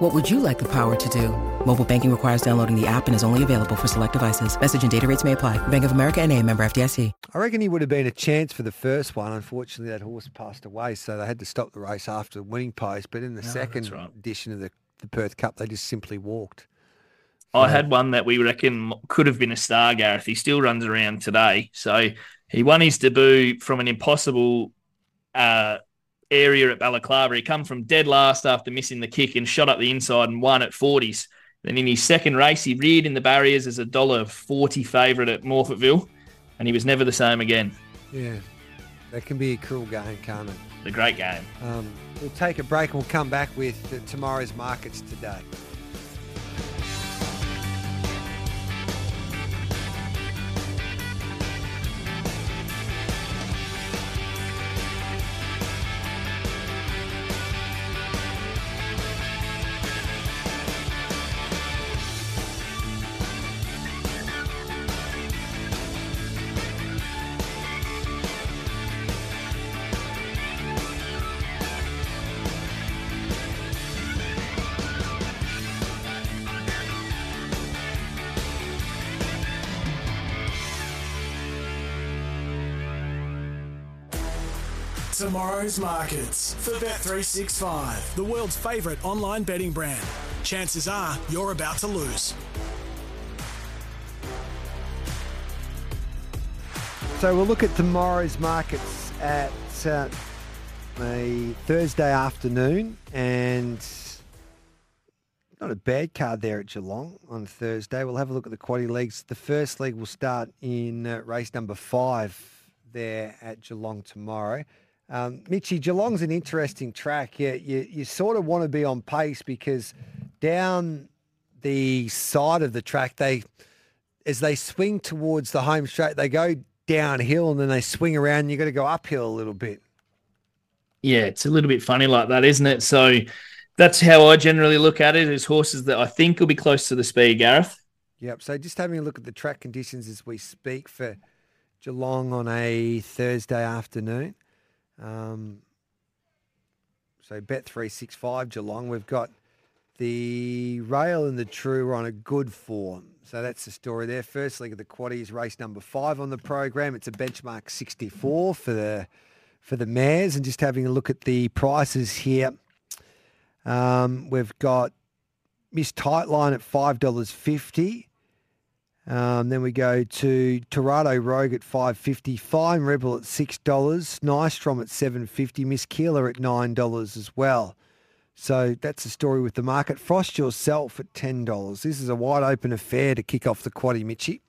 What would you like the power to do? Mobile banking requires downloading the app and is only available for select devices. Message and data rates may apply. Bank of America and a member FDIC. I reckon he would have been a chance for the first one. Unfortunately, that horse passed away, so they had to stop the race after the winning post. But in the No, second right. edition of the, the Perth Cup, they just simply walked. I had one that we reckon could have been a star, Gareth. He still runs around today. So he won his debut from an impossible uh, area at Balaclava. He come from dead last after missing the kick and shot up the inside and won at 40s. Then in his second race, he reared in the barriers as a dollar forty favourite at Morphettville, and he was never the same again. Yeah, that can be a cruel game, can't it? The great game. Um, we'll take a break and we'll come back with tomorrow's markets today. Tomorrow's markets for Bet365, the world's favourite online betting brand. Chances are you're about to lose. So we'll look at tomorrow's markets at uh, a Thursday afternoon, and not a bad card there at Geelong on Thursday. We'll have a look at the quaddy leagues. The first league will start in uh, race number five there at Geelong tomorrow. Um, Mitchy, Geelong's an interesting track. You, you, you sort of want to be on pace because down the side of the track, they as they swing towards the home straight, they go downhill and then they swing around. And you got to go uphill a little bit. Yeah, it's a little bit funny like that, isn't it? So that's how I generally look at it is horses that I think will be close to the speed, Gareth. Yep. So just having a look at the track conditions as we speak for Geelong on a Thursday afternoon. Um, so bet three six five Geelong. We've got the rail and the true are on a good form. So that's the story there. First leg of the quaddies, race number five on the program. It's a benchmark sixty four for the for the mares, and just having a look at the prices here. Um, we've got Miss Tightline at five dollars fifty. Um, then we go to Tornado Rogue at five fifty, Fine Rebel at six dollars, Nystrom at seven fifty, Miss Keeler at nine dollars as well. So that's the story with the market. Frost yourself at ten dollars. This is a wide open affair to kick off the quaddy, Mitchy.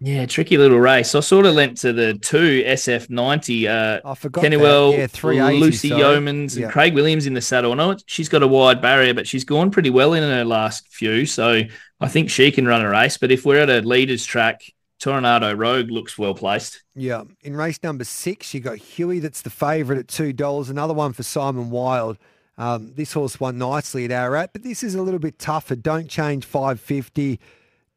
Yeah, tricky little race. I sort of lent to the two SF90. Uh, I forgot Kennywell. Yeah, 380, Lucy. Yeomans, and Yeah. Craig Williams in the saddle. I know she's got a wide barrier, but she's gone pretty well in her last few. So I think she can run a race. But if we're at a leaders track, Tornado Rogue looks well placed. Yeah. In race number six, you got Huey, that's the favourite at two dollars. Another one for Symon Wilde. Um, this horse won nicely at Ararat, but this is a little bit tougher. Don't change five fifty.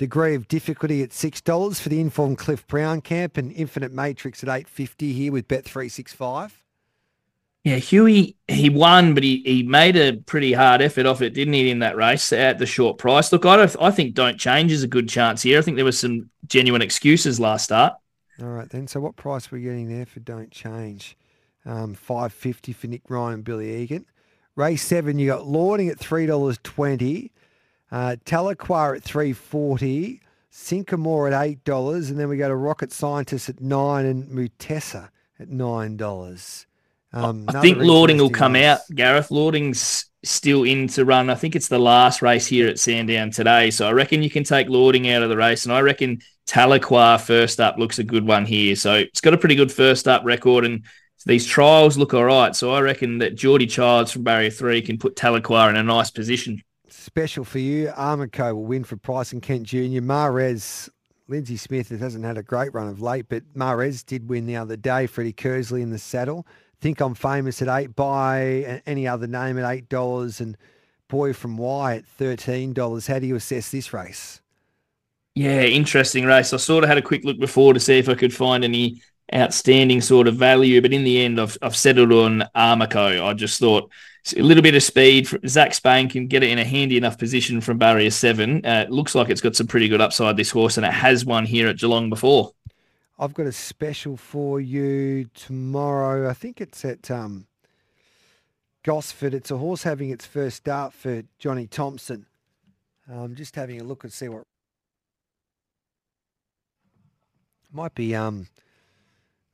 Degree of difficulty at six dollars for the informed Cliff Brown camp and Infinite Matrix at eight fifty here with Bet three six five. Yeah, Huey, he won, but he, he made a pretty hard effort off it, didn't he, in that race at the short price? Look, I don't, I think don't change is a good chance here. I think there was some genuine excuses last start. All right then. So what price are we getting there for Don't Change? Um, five fifty for Nick Ryan and Billy Egan. Race seven, you got Lording at three dollars twenty, uh, at three forty, Sycamore at eight dollars, and then we go to Rocket Scientist at nine and Mutessa at nine dollars. Um, I think Lording will come race. out. Gareth Lording's still in to run. I think it's the last race here at Sandown today. So I reckon you can take Lording out of the race. And I reckon Tahlequah first up looks a good one here. So it's got a pretty good first up record. And these trials look all right. So I reckon that Geordie Childs from Barrier 3 can put Tahlequah in a nice position. Special for you, Armico will win for Price and Kent Jr. Mares Lindsay Smith hasn't had a great run of late, but Mares did win the other day. Freddie Kersley in the saddle. Think I'm famous at eight. by any other name at eight dollars, and Boy from Y at thirteen dollars. How do you assess this race? Yeah, interesting race. I sort of had a quick look before to see if I could find any outstanding sort of value, but in the end, I've, I've settled on Armico. I just thought a little bit of speed. Zach Spain can get it in a handy enough position from barrier seven. Uh, it looks like it's got some pretty good upside, this horse, and it has won here at Geelong before. I've got a special for you tomorrow. I think it's at um, Gosford. It's a horse having its first start for Johnny Thompson. I'm just having a look and see what might be. Um,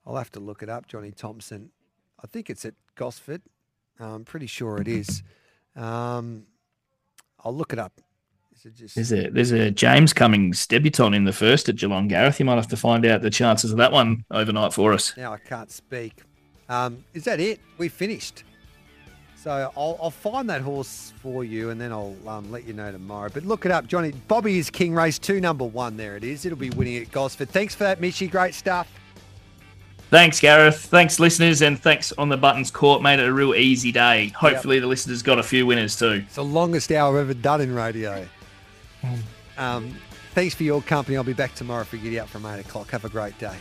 I'll have to look it up. Johnny Thompson. I think it's at Gosford. I'm pretty sure it is. Um, I'll look it up. Is it just... There's a there's a James Cummings debutant in the first at Geelong. Gareth, you might have to find out the chances of that one overnight for us. Now I can't speak. Um, is that it? We finished. So I'll, I'll, find that horse for you, and then I'll um, let you know tomorrow. But look it up, Johnny. Bobby is King Race Two, number one. There it is. It'll be winning at Gosford. Thanks for that, Mishy. Great stuff. Thanks, Gareth. Thanks, listeners, and thanks on the buttons court. Made it a real easy day. Hopefully, yep. the listeners got a few winners too. It's the longest hour I've ever done in radio. Um, thanks for your company. I'll be back tomorrow for Giddy Up from 8 o'clock. Have a great day.